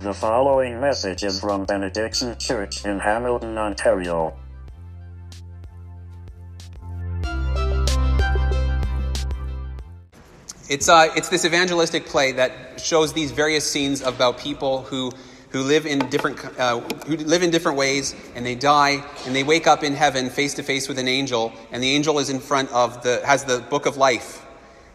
The following message is from Benediction Church in Hamilton, Ontario. It's, uh, it's this evangelistic play that shows these various scenes about people who, who, live in different, uh, who live in different ways and they die and they wake up in heaven face to face with an angel and the angel is in front of the, has the book of life.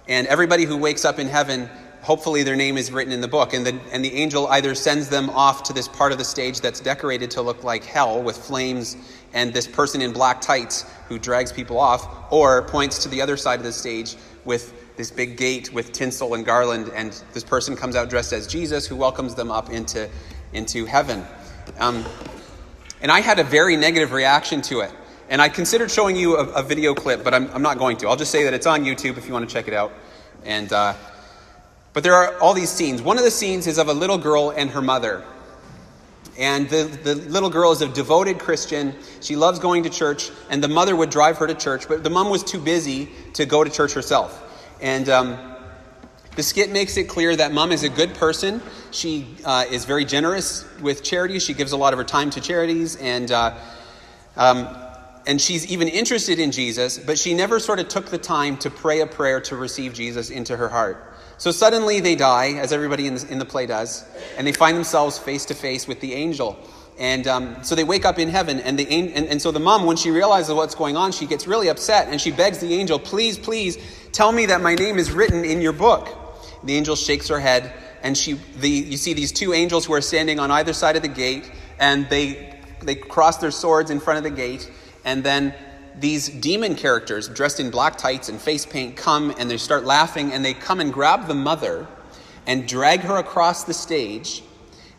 And everybody who wakes up in heaven, hopefully their name is written in the book. And the, and the angel either sends them off to this part of the stage that's decorated to look like hell with flames and this person in black tights who drags people off, or points to the other side of the stage with this big gate with tinsel and garland, and this person comes out dressed as Jesus who welcomes them up into, into heaven. Um, and I had a very negative reaction to it. And I considered showing you a, a video clip, but I'm, I'm, not going to. I'll just say that it's on YouTube if you want to check it out. And, uh, but there are all these scenes. One of the scenes is of a little girl and her mother. And the, the little girl is a devoted Christian. She loves going to church, and the mother would drive her to church, but the mom was too busy to go to church herself. And um, the skit makes it clear that mom is a good person. She uh, is very generous with charities. She gives a lot of her time to charities, and uh, um, and she's even interested in Jesus, but she never sort of took the time to pray a prayer to receive Jesus into her heart. So suddenly they die, as everybody in the, in the play does, and they find themselves face to face with the angel. And um, so they wake up in heaven, and, the, and, and so the mom, when she realizes what's going on, she gets really upset, and she begs the angel, Please, please, tell me that my name is written in your book. The angel shakes her head, and she, the, you see these two angels who are standing on either side of the gate, and they, they cross their swords in front of the gate, and then these demon characters dressed in black tights and face paint come and they start laughing, and they come and grab the mother and drag her across the stage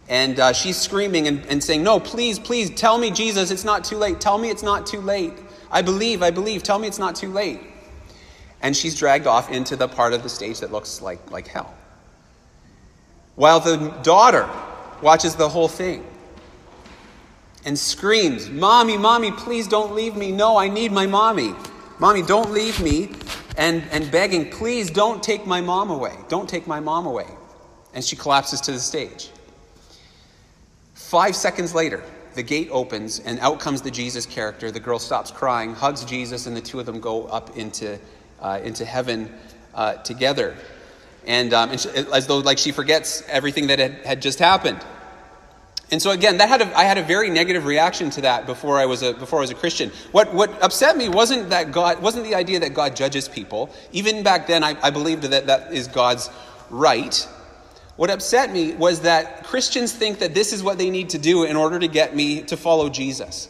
and uh, she's screaming and, and saying, No, please, please, tell me, Jesus, it's not too late. Tell me it's not too late. I believe, I believe. Tell me it's not too late. And she's dragged off into the part of the stage that looks like, like hell. While the daughter watches the whole thing and screams, Mommy, Mommy, please don't leave me. No, I need my mommy. Mommy, don't leave me. And, and begging, Please don't take my mom away. Don't take my mom away. And she collapses to the stage. Five seconds later, the gate opens and out comes the Jesus character. The girl stops crying, hugs Jesus, and the two of them go up into, uh, into heaven uh, together. And, um, and she, as though like she forgets everything that had, had just happened. And so again, that had a, I had a very negative reaction to that before I was a, before I was a Christian. What, what upset me wasn't that God wasn't the idea that God judges people. Even back then, I, I believed that that is God's right. What upset me was that Christians think that this is what they need to do in order to get me to follow Jesus.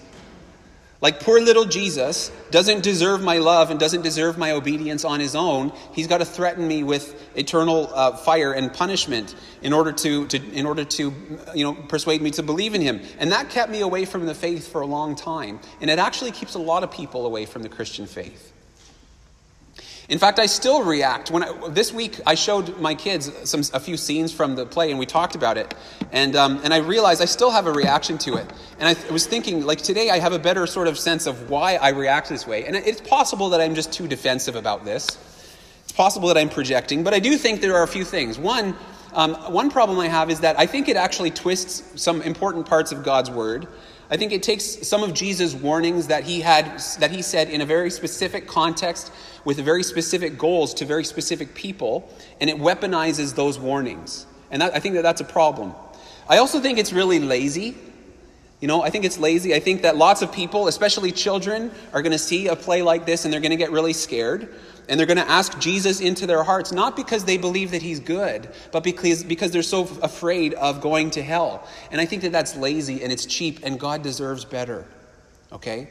Like poor little Jesus doesn't deserve my love and doesn't deserve my obedience on his own. He's got to threaten me with eternal uh, fire and punishment in order to, to, in order to you know, persuade me to believe in him. And that kept me away from the faith for a long time. And it actually keeps a lot of people away from the Christian faith. In fact, I still react when I, this week I showed my kids some a few scenes from the play and we talked about it, and um, and I realized I still have a reaction to it. And I was thinking, like today, I have a better sort of sense of why I react this way. And it's possible that I'm just too defensive about this. It's possible that I'm projecting, but I do think there are a few things. One, um, one problem I have is that I think it actually twists some important parts of God's word. I think it takes some of Jesus' warnings that he had that he said in a very specific context with very specific goals to very specific people, and it weaponizes those warnings. And that, I think that that's a problem. I also think it's really lazy. You know, I think it's lazy. I think that lots of people, especially children, are going to see a play like this and they're going to get really scared. And they're going to ask Jesus into their hearts, not because they believe that he's good, but because, because they're so afraid of going to hell. And I think that that's lazy and it's cheap, and God deserves better. Okay?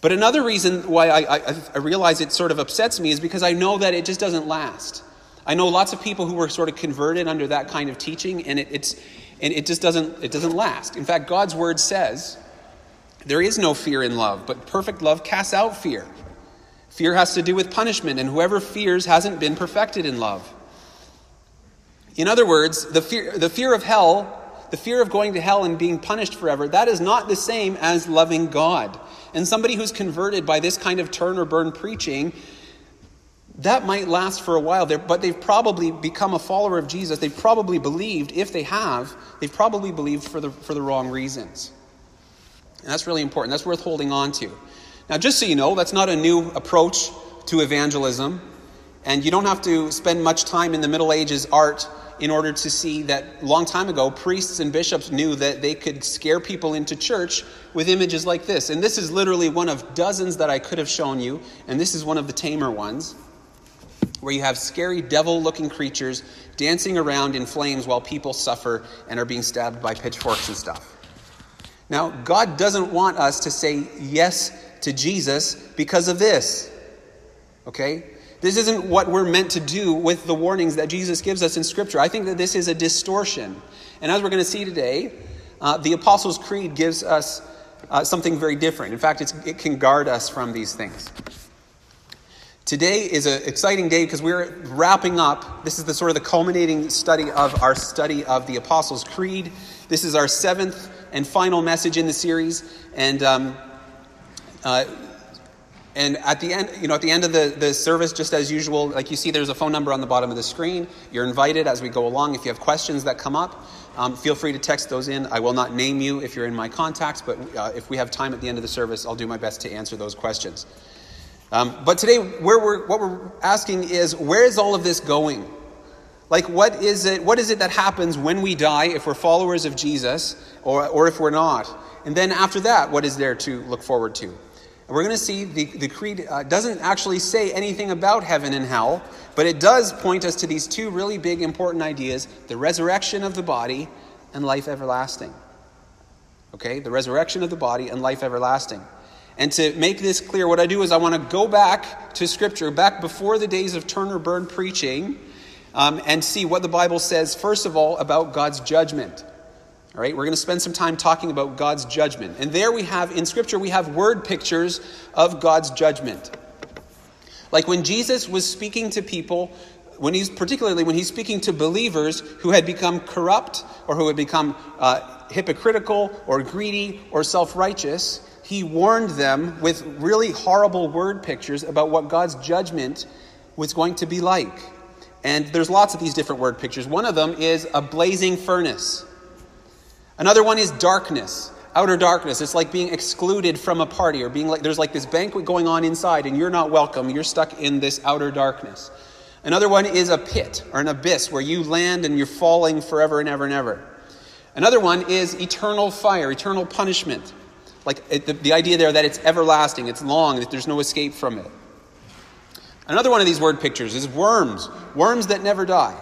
But another reason why I, I, I, realize it sort of upsets me is because I know that it just doesn't last. I know lots of people who were sort of converted under that kind of teaching, and it, it's, and it just doesn't, it doesn't last. In fact, God's word says there is no fear in love, but perfect love casts out fear. Fear has to do with punishment, and whoever fears hasn't been perfected in love. In other words, the fear, the fear of hell, the fear of going to hell and being punished forever, that is not the same as loving God. And somebody who's converted by this kind of turn or burn preaching that might last for a while there, but they've probably become a follower of Jesus. They've probably believed, if they have, they've probably believed for the, for the wrong reasons. And that's really important. That's worth holding on to. Now, just so you know, that's not a new approach to evangelism. And you don't have to spend much time in the Middle Ages art in order to see that long time ago, priests and bishops knew that they could scare people into church with images like this. And this is literally one of dozens that I could have shown you, and this is one of the tamer ones, where you have scary devil looking creatures dancing around in flames while people suffer and are being stabbed by pitchforks and stuff. Now, God doesn't want us to say yes to Jesus because of this. Okay? This isn't what we're meant to do with the warnings that Jesus gives us in Scripture. I think that this is a distortion. And as we're going to see today, uh, the Apostles' Creed gives us uh, something very different. In fact, it can guard us from these things. Today is an exciting day because we're wrapping up. This is the sort of the culminating study of our study of the Apostles' Creed. This is our seventh and final message in the series. And um, uh, and at the end, you know, at the end of the, the service, just as usual, like you see, there's a phone number on the bottom of the screen. You're invited as we go along. If you have questions that come up, um, feel free to text those in. I will not name you if you're in my contacts, but uh, if we have time at the end of the service, I'll do my best to answer those questions. Um, but today, where we're, what we're asking is, where is all of this going? Like, what is it? What is it that happens when we die if we're followers of Jesus, or, or if we're not? And then after that, what is there to look forward to? And we're going to see the, the creed uh, doesn't actually say anything about heaven and hell, but it does point us to these two really big important ideas the resurrection of the body and life everlasting. Okay? The resurrection of the body and life everlasting. And to make this clear, what I do is I want to go back to Scripture, back before the days of turn or burn preaching, um, and see what the Bible says, first of all, about God's judgment. All right, we're going to spend some time talking about God's judgment. And there we have, in Scripture, we have word pictures of God's judgment. Like when Jesus was speaking to people, when he's particularly when he's speaking to believers who had become corrupt or who had become uh, hypocritical or greedy or self righteous, he warned them with really horrible word pictures about what God's judgment was going to be like. And there's lots of these different word pictures. One of them is a blazing furnace. Another one is darkness, outer darkness. It's like being excluded from a party or being like there's like this banquet going on inside and you're not welcome. You're stuck in this outer darkness. Another one is a pit or an abyss where you land and you're falling forever and ever and ever. Another one is eternal fire, eternal punishment. Like it, the, the idea there that it's everlasting, it's long, that there's no escape from it. Another one of these word pictures is worms, worms that never die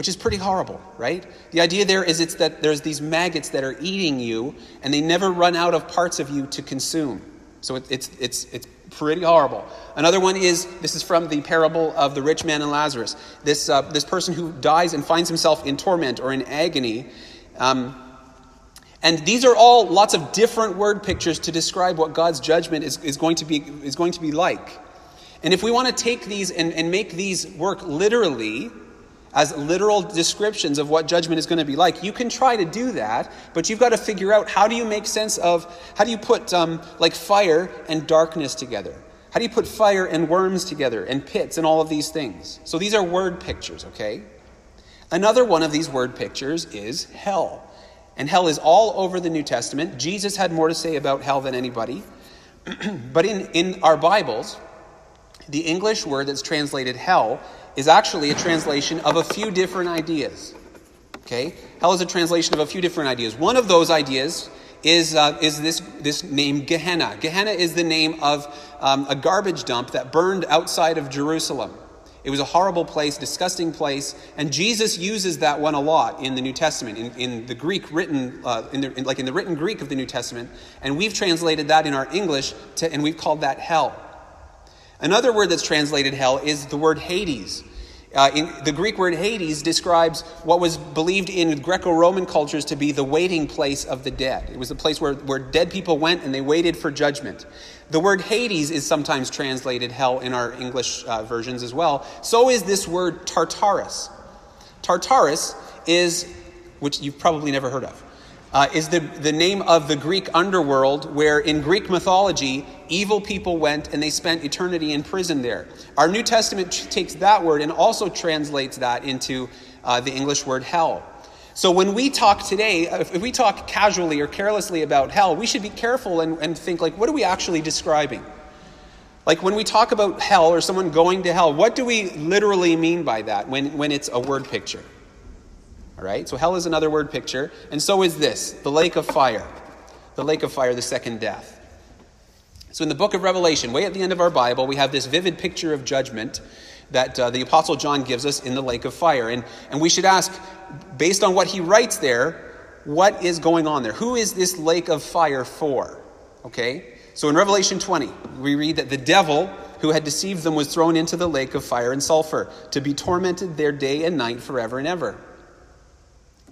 which is pretty horrible, right? The idea there is it's that there's these maggots that are eating you and they never run out of parts of you to consume. So it, it's, it's, it's pretty horrible. Another one is this is from the parable of the rich man and Lazarus. This, uh, this person who dies and finds himself in torment or in agony. Um, and these are all lots of different word pictures to describe what God's judgment is, is, going, to be, is going to be like. And if we want to take these and, and make these work literally, as literal descriptions of what judgment is going to be like. You can try to do that, but you've got to figure out how do you make sense of, how do you put um, like fire and darkness together? How do you put fire and worms together and pits and all of these things? So these are word pictures, okay? Another one of these word pictures is hell. And hell is all over the New Testament. Jesus had more to say about hell than anybody. but in, in our Bibles, the English word that's translated hell is actually a translation of a few different ideas. Okay? Hell is a translation of a few different ideas. One of those ideas is, uh, is this, this name Gehenna. Gehenna is the name of um, a garbage dump that burned outside of Jerusalem. It was a horrible place, disgusting place, and Jesus uses that one a lot in the New Testament, in, in the Greek written, uh, in the, in, like in the written Greek of the New Testament, and we've translated that in our English, to, and we've called that hell. Another word that's translated hell is the word Hades. Uh, in, the Greek word Hades describes what was believed in Greco Roman cultures to be the waiting place of the dead. It was a place where, where dead people went and they waited for judgment. The word Hades is sometimes translated hell in our English uh, versions as well. So is this word Tartarus. Tartarus is, which you've probably never heard of, uh, is the, the name of the Greek underworld where in Greek mythology evil people went and they spent eternity in prison there. Our New Testament takes that word and also translates that into uh, the English word hell. So when we talk today, if we talk casually or carelessly about hell, we should be careful and, and think like, what are we actually describing? Like when we talk about hell or someone going to hell, what do we literally mean by that when, when it's a word picture? All right, so hell is another word picture, and so is this the lake of fire. The lake of fire, the second death. So in the book of Revelation, way at the end of our Bible, we have this vivid picture of judgment that uh, the Apostle John gives us in the lake of fire. And, and we should ask, based on what he writes there, what is going on there? Who is this lake of fire for? Okay? So in Revelation 20, we read that the devil who had deceived them was thrown into the lake of fire and sulfur to be tormented there day and night forever and ever.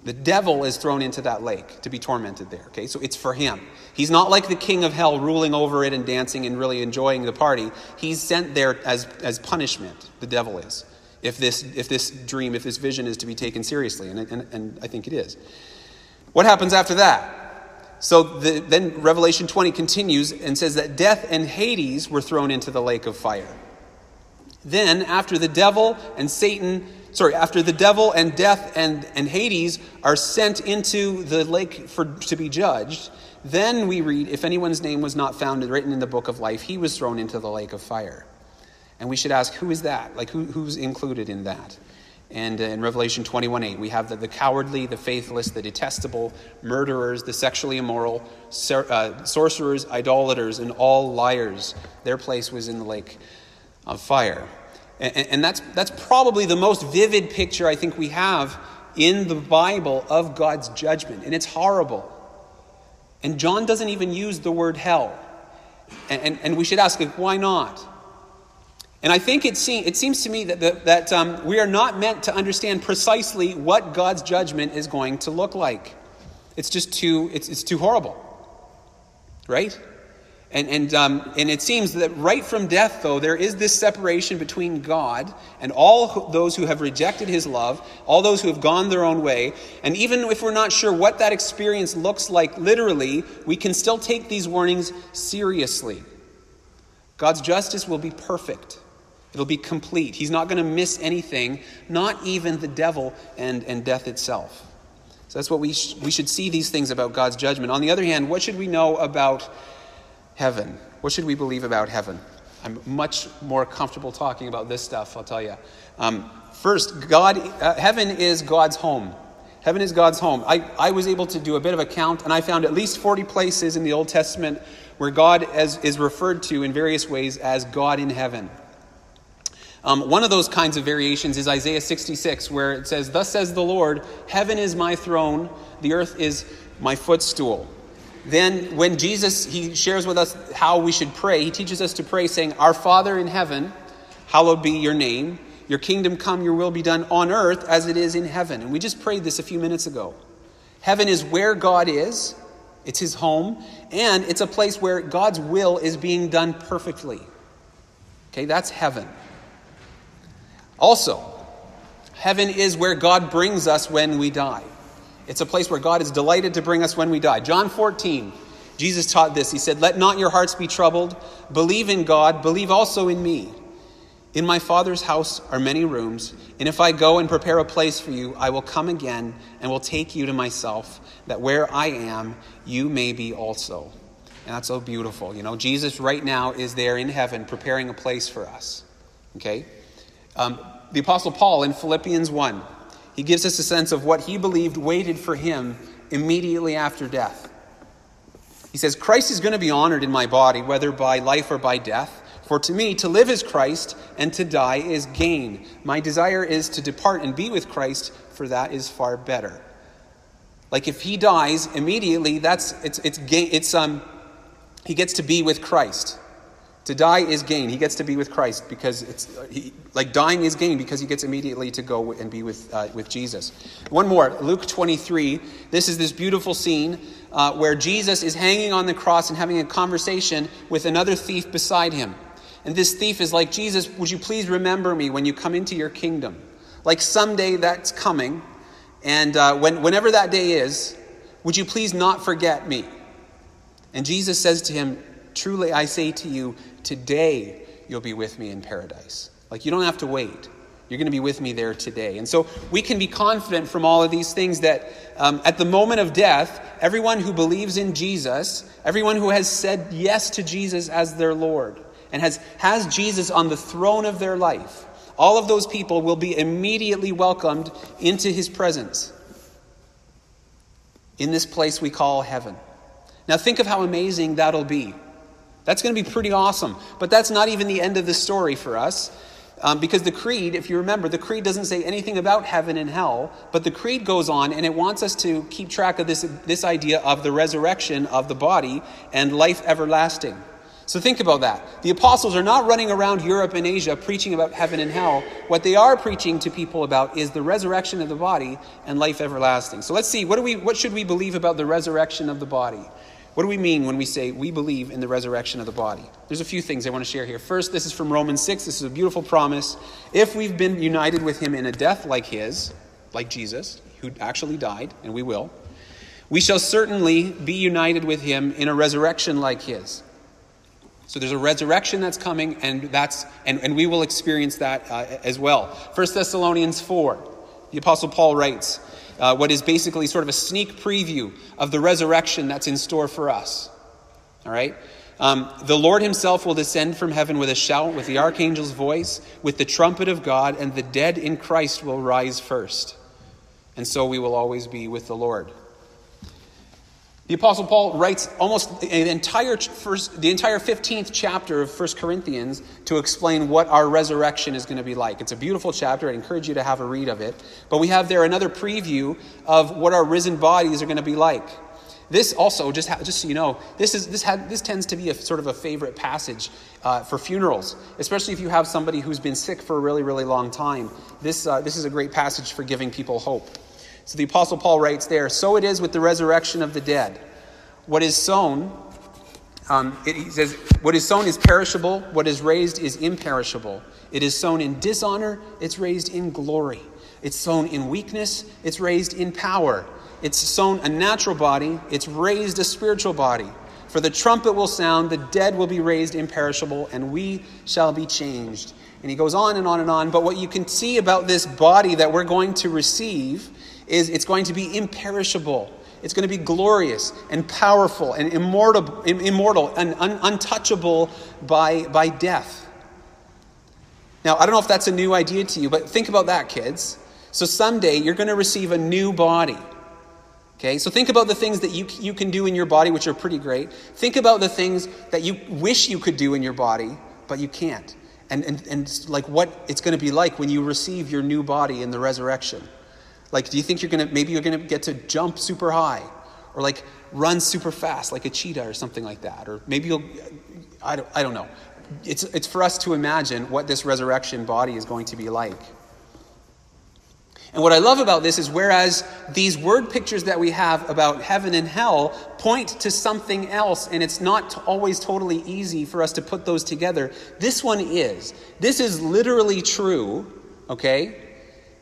The devil is thrown into that lake to be tormented there. Okay, so it's for him. He's not like the king of hell ruling over it and dancing and really enjoying the party. He's sent there as, as punishment, the devil is, if this, if this dream, if this vision is to be taken seriously. And, and, and I think it is. What happens after that? So the, then Revelation 20 continues and says that death and Hades were thrown into the lake of fire. Then, after the devil and Satan sorry, after the devil and death and, and Hades are sent into the lake for, to be judged, then we read, if anyone's name was not found written in the book of life, he was thrown into the lake of fire. And we should ask, who is that? Like, who, who's included in that? And uh, in Revelation 21 8, we have the, the cowardly, the faithless, the detestable, murderers, the sexually immoral, sor- uh, sorcerers, idolaters, and all liars. Their place was in the lake of fire. And, that's, that's probably the most vivid picture I think we have in the Bible of God's judgment. And it's horrible. And John doesn't even use the word hell. And, and, and we should ask, like, why not? And I think it, seem, it seems to me that, that um, we are not meant to understand precisely what God's judgment is going to look like. It's just too, it's, it's too horrible. Right? And, and, um, and it seems that right from death, though, there is this separation between God and all those who have rejected his love, all those who have gone their own way. And even if we're not sure what that experience looks like literally, we can still take these warnings seriously. God's justice will be perfect, it'll be complete. He's not going to miss anything, not even the devil and, and death itself. So that's what we, sh- we should see these things about God's judgment. On the other hand, what should we know about heaven. What should we believe about heaven? I'm much more comfortable talking about this stuff, I'll tell you. Um, first, God, uh, heaven is God's home. Heaven is God's home. I, I was able to do a bit of a count, and I found at least 40 places in the Old Testament where God as, is referred to in various ways as God in heaven. Um, one of those kinds of variations is Isaiah 66, where it says, Thus says the Lord, Heaven is my throne, the earth is my footstool. Then, when Jesus he shares with us how we should pray, he teaches us to pray, saying, Our Father in heaven, hallowed be your name. Your kingdom come, your will be done on earth as it is in heaven. And we just prayed this a few minutes ago. Heaven is where God is, it's his home, and it's a place where God's will is being done perfectly. Okay, that's heaven. Also, heaven is where God brings us when we die. It's a place where God is delighted to bring us when we die. John 14, Jesus taught this. He said, Let not your hearts be troubled. Believe in God, believe also in me. In my Father's house are many rooms, and if I go and prepare a place for you, I will come again and will take you to myself, that where I am, you may be also. And that's so beautiful. You know, Jesus right now is there in heaven preparing a place for us. Okay? Um, the Apostle Paul in Philippians 1 he gives us a sense of what he believed waited for him immediately after death. He says, Christ is going to be honored in my body, whether by life or by death. For to me, to live is Christ, and to die is gain. My desire is to depart and be with Christ, for that is far better. Like if he dies immediately, that's it's it's gain. It's um, he gets to be with Christ. To die is gain. He gets to be with Christ because it's he, like dying is gain because he gets immediately to go and be with, uh, with Jesus. One more, Luke 23. This is this beautiful scene uh, where Jesus is hanging on the cross and having a conversation with another thief beside him. And this thief is like, Jesus, would you please remember me when you come into your kingdom? Like someday that's coming. And uh, when, whenever that day is, would you please not forget me? And Jesus says to him, Truly I say to you, today you'll be with me in paradise. Like you don't have to wait. You're going to be with me there today. And so we can be confident from all of these things that um, at the moment of death, everyone who believes in Jesus, everyone who has said yes to Jesus as their Lord, and has, has Jesus on the throne of their life, all of those people will be immediately welcomed into his presence in this place we call heaven. Now, think of how amazing that'll be. That's going to be pretty awesome. But that's not even the end of the story for us. Um, because the creed, if you remember, the creed doesn't say anything about heaven and hell, but the creed goes on and it wants us to keep track of this, this idea of the resurrection of the body and life everlasting. So think about that. The apostles are not running around Europe and Asia preaching about heaven and hell. What they are preaching to people about is the resurrection of the body and life everlasting. So let's see, what, do we, what should we believe about the resurrection of the body? What do we mean when we say we believe in the resurrection of the body? There's a few things I want to share here. First, this is from Romans 6. This is a beautiful promise. If we've been united with him in a death like his, like Jesus, who actually died, and we will, we shall certainly be united with him in a resurrection like his. So there's a resurrection that's coming, and, that's, and, and we will experience that uh, as well. 1 Thessalonians 4, the Apostle Paul writes uh, what is basically sort of a sneak preview of the resurrection that's in store for us. All right? Um, the Lord himself will descend from heaven with a shout, with the archangel's voice, with the trumpet of God, and the dead in Christ will rise first. And so we will always be with the Lord. The Apostle Paul writes almost the entire, first, the entire 15th chapter of 1 Corinthians to explain what our resurrection is going to be like. It's a beautiful chapter. I'd encourage you to have a read of it. But we have there another preview of what our risen bodies are going to be like. This also, just, just so you know, this, is, this, had, this tends to be a sort of a favorite passage uh, for funerals, especially if you have somebody who's been sick for a really, really long time. This, uh, this is a great passage for giving people hope. So the Apostle Paul writes there So it is with the resurrection of the dead. What is sown, um, it, he says, what is sown is perishable, what is raised is imperishable. It is sown in dishonor, it's raised in glory. It's sown in weakness, it's raised in power. It's sown a natural body, it's raised a spiritual body. For the trumpet will sound, the dead will be raised imperishable, and we shall be changed. And he goes on and on and on. But what you can see about this body that we're going to receive is it's going to be imperishable. It's going to be glorious and powerful and immortal, immortal and un- untouchable by, by death. Now, I don't know if that's a new idea to you, but think about that, kids. So someday you're going to receive a new body. Okay, so think about the things that you, you can do in your body, which are pretty great. Think about the things that you wish you could do in your body, but you can't. And, and, and like what it's going to be like when you receive your new body in the resurrection. Like, do you think you're going to, maybe you're going to get to jump super high or like run super fast like a cheetah or something like that? Or maybe you'll, I don't, I don't know. It's, it's for us to imagine what this resurrection body is going to be like. And what I love about this is whereas these word pictures that we have about heaven and hell point to something else, and it's not always totally easy for us to put those together, this one is. This is literally true, okay?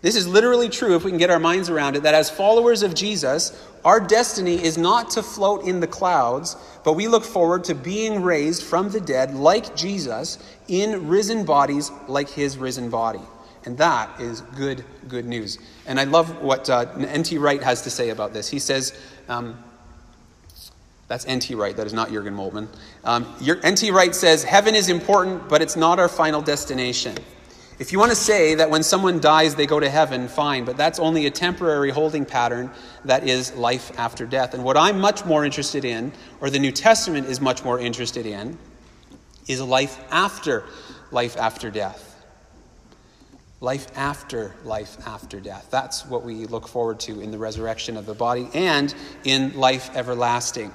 This is literally true if we can get our minds around it that as followers of Jesus, our destiny is not to float in the clouds, but we look forward to being raised from the dead like Jesus in risen bodies like his risen body. And that is good, good news. And I love what uh, N.T. Wright has to say about this. He says, um, that's N.T. Wright, that is not Jurgen Moltmann. Um, N.T. Wright says, Heaven is important, but it's not our final destination. If you want to say that when someone dies they go to heaven, fine, but that's only a temporary holding pattern that is life after death. And what I'm much more interested in, or the New Testament is much more interested in, is life after life after death. Life after life after death. That's what we look forward to in the resurrection of the body and in life everlasting.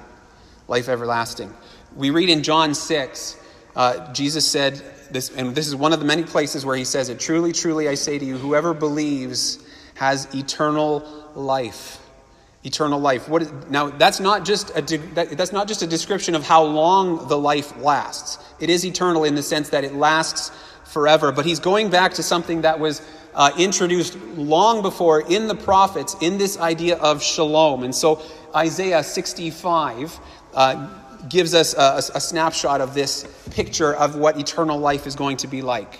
Life everlasting. We read in John 6, uh, Jesus said, this, and this is one of the many places where he says it truly, truly, I say to you, whoever believes has eternal life. Eternal life. What is, now, that's not, just a, that's not just a description of how long the life lasts. It is eternal in the sense that it lasts forever. But he's going back to something that was uh, introduced long before in the prophets in this idea of shalom. And so, Isaiah 65. Uh, gives us a, a snapshot of this picture of what eternal life is going to be like.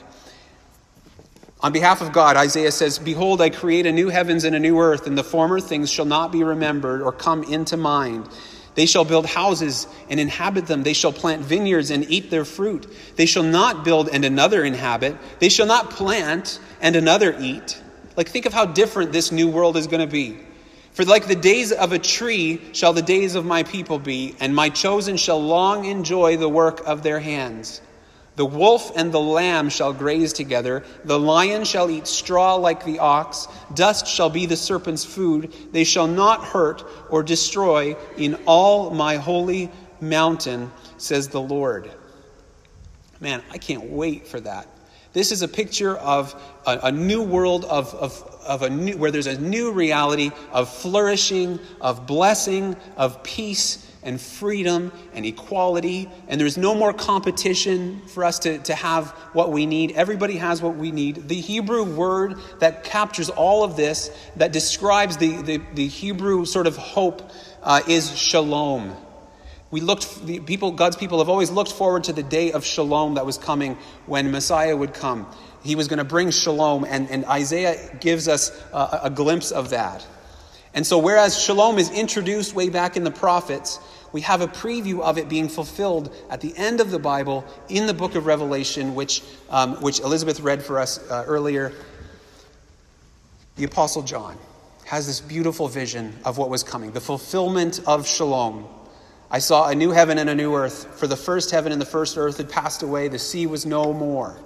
On behalf of God, Isaiah says, Behold, I create a new heavens and a new earth, and the former things shall not be remembered or come into mind. They shall build houses and inhabit them. They shall plant vineyards and eat their fruit. They shall not build and another inhabit. They shall not plant and another eat. Like, think of how different this new world is going to be. For like the days of a tree shall the days of my people be, and my chosen shall long enjoy the work of their hands. The wolf and the lamb shall graze together. The lion shall eat straw like the ox. Dust shall be the serpent's food. They shall not hurt or destroy in all my holy mountain, says the Lord. Man, I can't wait for that. This is a picture of a, a new world of, of, of a new, where there's a new reality of flourishing, of blessing, of peace and freedom and equality. And there's no more competition for us to, to have what we need. Everybody has what we need. The Hebrew word that captures all of this, that describes the, the, the Hebrew sort of hope, uh, is shalom. We looked, the people, God's people have always looked forward to the day of shalom that was coming when Messiah would come. He was going to bring shalom, and, and Isaiah gives us a, a glimpse of that. And so, whereas shalom is introduced way back in the prophets, we have a preview of it being fulfilled at the end of the Bible in the book of Revelation, which, um, which Elizabeth read for us uh, earlier. The Apostle John has this beautiful vision of what was coming, the fulfillment of shalom. I saw a new heaven and a new earth, for the first heaven and the first earth had passed away, the sea was no more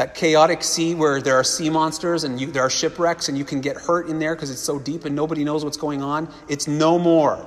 that chaotic sea where there are sea monsters and you, there are shipwrecks and you can get hurt in there because it's so deep and nobody knows what's going on. It's no more.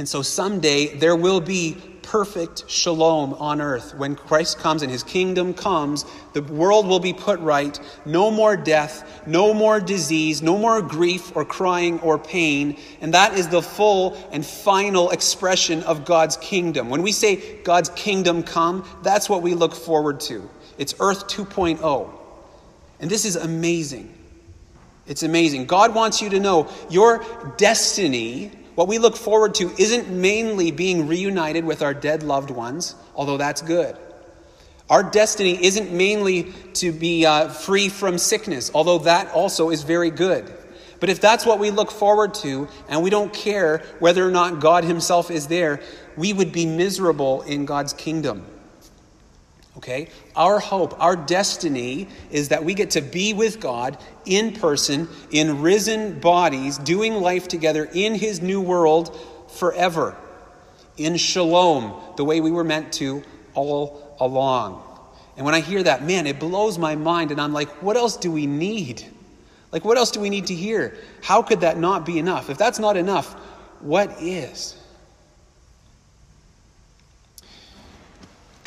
And so someday there will be perfect shalom on earth. When Christ comes and his kingdom comes, the world will be put right. No more death, no more disease, no more grief or crying or pain. And that is the full and final expression of God's kingdom. When we say God's kingdom come, that's what we look forward to. It's Earth 2.0. And this is amazing. It's amazing. God wants you to know your destiny what we look forward to isn't mainly being reunited with our dead loved ones, although that's good. Our destiny isn't mainly to be uh, free from sickness, although that also is very good. But if that's what we look forward to, and we don't care whether or not God Himself is there, we would be miserable in God's kingdom. Okay? Our hope, our destiny is that we get to be with God in person, in risen bodies, doing life together in His new world forever. In shalom, the way we were meant to all along. And when I hear that, man, it blows my mind. And I'm like, what else do we need? Like, what else do we need to hear? How could that not be enough? If that's not enough, what is?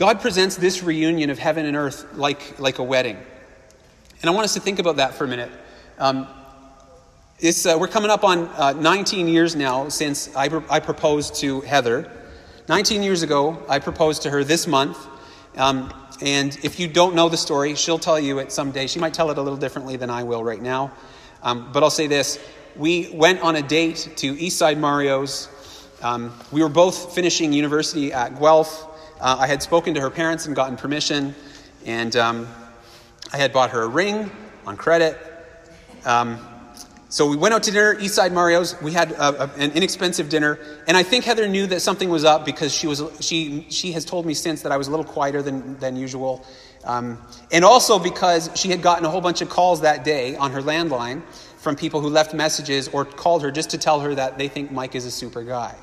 God presents this reunion of heaven and earth like, like a wedding. And I want us to think about that for a minute. Um, uh, we're coming up on uh, 19 years now since I, I, proposed to Heather. 19 years ago, I proposed to her this month. Um, and if you don't know the story, she'll tell you it someday. She might tell it a little differently than I will right now. Um, but I'll say this we went on a date to Eastside Mario's. Um, we were both finishing university at Guelph. Uh, I had spoken to her parents and gotten permission, and um, I had bought her a ring on credit. Um, so we went out to dinner, Eastside Mario's. We had a, a, an inexpensive dinner, and I think Heather knew that something was up because she was she she has told me since that I was a little quieter than than usual, um, and also because she had gotten a whole bunch of calls that day on her landline from people who left messages or called her just to tell her that they think Mike is a super guy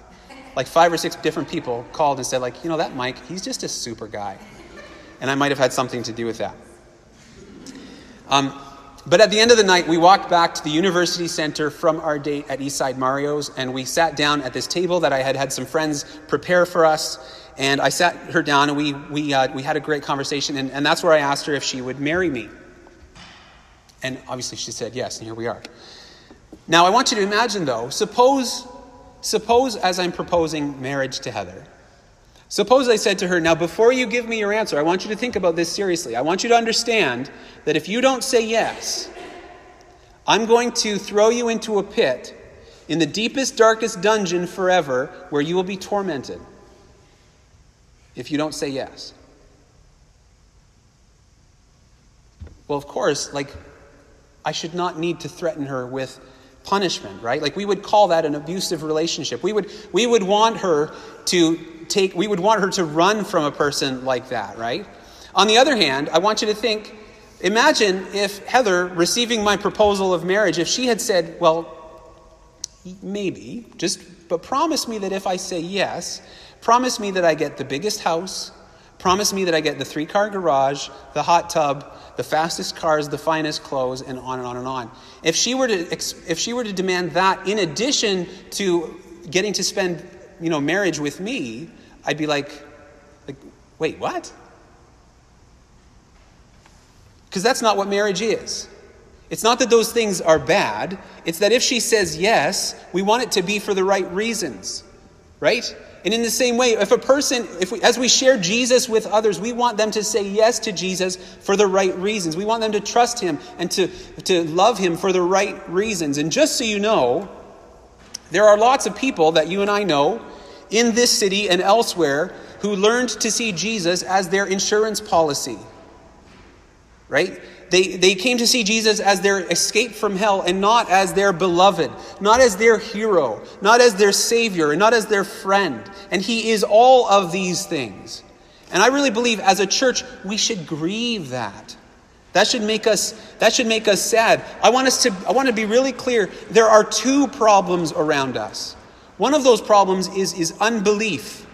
like five or six different people called and said, like, you know, that Mike, he's just a super guy. And I might have had something to do with that. Um, but at the end of the night, we walked back to the university center from our date at Eastside Mario's, and we sat down at this table that I had had some friends prepare for us. And I sat her down, and we, we, uh, we had a great conversation, and, and that's where I asked her if she would marry me. And obviously, she said yes, and here we are. Now, I want you to imagine, though, suppose, suppose as I'm proposing marriage to Heather, Suppose I said to her, Now, before you give me your answer, I want you to think about this seriously. I want you to understand that if you don't say yes, I'm going to throw you into a pit in the deepest, darkest dungeon forever where you will be tormented if you don't say yes. Well, of course, like, I should not need to threaten her with punishment, right? Like, we would call that an abusive relationship. We would, we would want her to take, we would want her to run from a person like that, right? On the other hand, I want you to think imagine if Heather, receiving my proposal of marriage, if she had said, well, maybe, just, but promise me that if I say yes, promise me that I get the biggest house, promise me that I get the three car garage, the hot tub, the fastest cars, the finest clothes, and on and on and on. If she were to, if she were to demand that in addition to getting to spend you know, marriage with me, I'd be like, like wait, what? Because that's not what marriage is. It's not that those things are bad. It's that if she says yes, we want it to be for the right reasons, right? And in the same way, if a person, if we, as we share Jesus with others, we want them to say yes to Jesus for the right reasons. We want them to trust him and to, to love him for the right reasons. And just so you know, there are lots of people that you and I know in this city and elsewhere who learned to see Jesus as their insurance policy. Right? They, they came to see Jesus as their escape from hell and not as their beloved, not as their hero, not as their savior, not as their friend. And he is all of these things. And I really believe as a church, we should grieve that. That should make us that should make us sad. I want us to I want to be really clear. There are two problems around us. One of those problems is, is unbelief,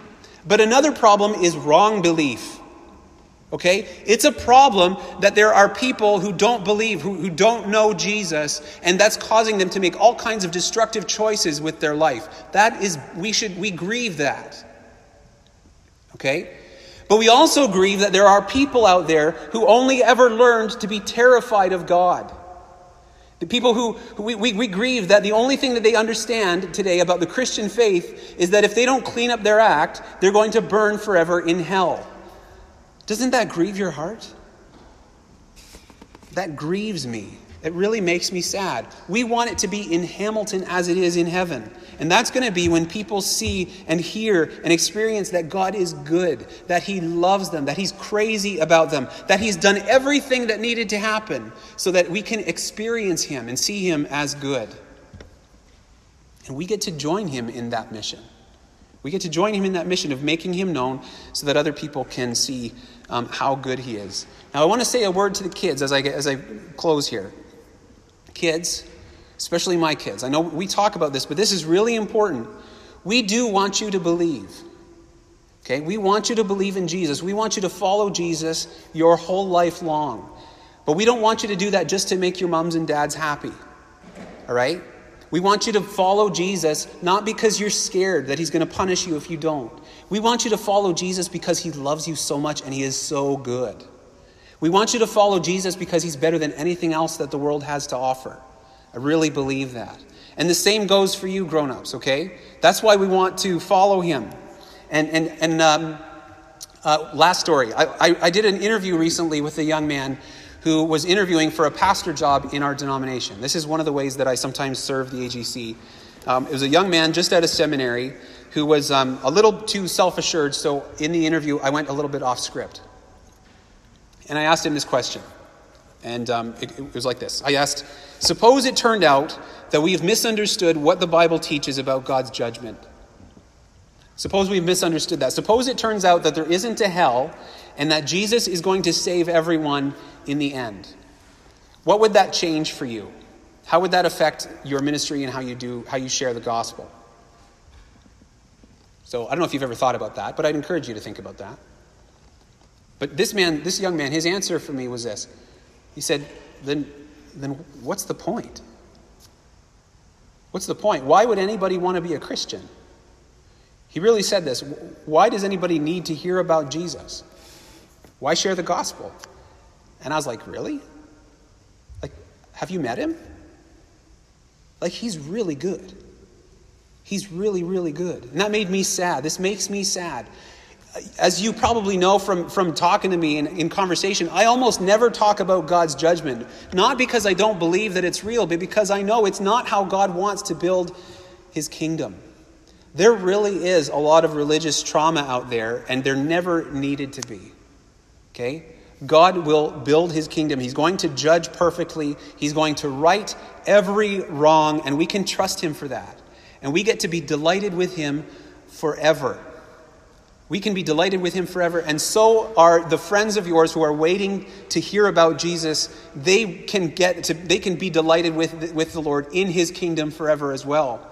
but another problem is wrong belief. Okay? It's a problem that there are people who don't believe, who, who don't know Jesus, and that's causing them to make all kinds of destructive choices with their life. That is, we should, we grieve that. Okay? But we also grieve that there are people out there who only ever learned to be terrified of God. The people who, who we, we, we, grieve that the only thing that they understand today about the Christian faith is that if they don't clean up their act, they're going to burn forever in hell. Doesn't that grieve your heart? That grieves me. It really makes me sad. We want it to be in Hamilton as it is in heaven. And that's going to be when people see and hear and experience that God is good, that He loves them, that He's crazy about them, that He's done everything that needed to happen so that we can experience Him and see Him as good. And we get to join Him in that mission. We get to join Him in that mission of making Him known so that other people can see um, how good He is. Now, I want to say a word to the kids as I, as I close here. Kids, especially my kids. I know we talk about this, but this is really important. We do want you to believe. Okay? We want you to believe in Jesus. We want you to follow Jesus your whole life long. But we don't want you to do that just to make your moms and dads happy. All right? We want you to follow Jesus not because you're scared that he's going to punish you if you don't. We want you to follow Jesus because he loves you so much and he is so good. We want you to follow Jesus because he's better than anything else that the world has to offer. I really believe that. And the same goes for you, grown ups, okay? That's why we want to follow him. And, and, and um, uh, last story I, I, I did an interview recently with a young man who was interviewing for a pastor job in our denomination. This is one of the ways that I sometimes serve the AGC. Um, it was a young man just at a seminary who was um, a little too self assured, so in the interview, I went a little bit off script. And I asked him this question. And um, it, it was like this I asked, Suppose it turned out that we've misunderstood what the Bible teaches about God's judgment. Suppose we've misunderstood that. Suppose it turns out that there isn't a hell and that Jesus is going to save everyone in the end. What would that change for you? How would that affect your ministry and how you do how you share the gospel? So I don't know if you've ever thought about that, but I'd encourage you to think about that. But this man, this young man, his answer for me was this. He said, then then what's the point? What's the point? Why would anybody want to be a Christian? He really said this. Why does anybody need to hear about Jesus? Why share the gospel? And I was like, Really? Like, have you met him? Like, he's really good. He's really, really good. And that made me sad. This makes me sad. As you probably know from, from talking to me in, in conversation, I almost never talk about God's judgment. Not because I don't believe that it's real, but because I know it's not how God wants to build his kingdom. There really is a lot of religious trauma out there, and there never needed to be. Okay? God will build his kingdom. He's going to judge perfectly. He's going to right every wrong, and we can trust him for that. And we get to be delighted with him forever. We can be delighted with him forever, and so are the friends of yours who are waiting to hear about Jesus. They can get to, they can be delighted with, with the Lord in his kingdom forever as well.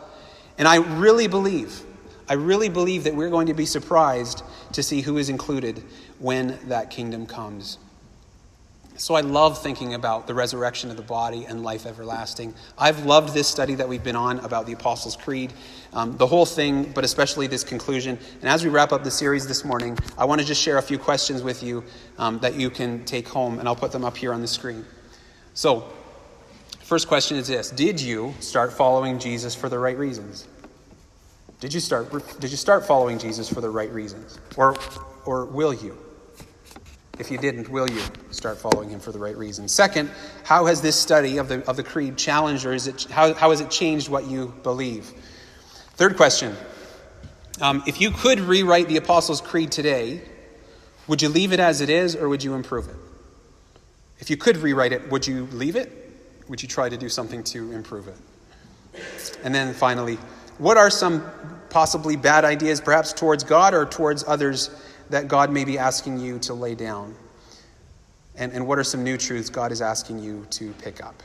And I really believe, I really believe that we're going to be surprised to see who is included when that kingdom comes. So I love thinking about the resurrection of the body and life everlasting. I've loved this study that we've been on about the Apostles' Creed, um, the whole thing, but especially this conclusion. And as we wrap up the series this morning, I want to just share a few questions with you um, that you can take home, and I'll put them up here on the screen. So, first question is this Did you start following Jesus for the right reasons? Did you start, did you start following Jesus for the right reasons? Or, or will you? If you didn't, will you start following him for the right reasons? Second, how has this study of the, of the creed challenged or is it, how, how has it changed what you believe? Third question um, If you could rewrite the Apostles' Creed today, would you leave it as it is or would you improve it? If you could rewrite it, would you leave it? Would you try to do something to improve it? And then finally, what are some possibly bad ideas, perhaps towards God or towards others? that God may be asking you to lay down? And, and what are some new truths God is asking you to pick up?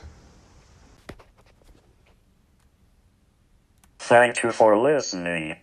Thank you for listening.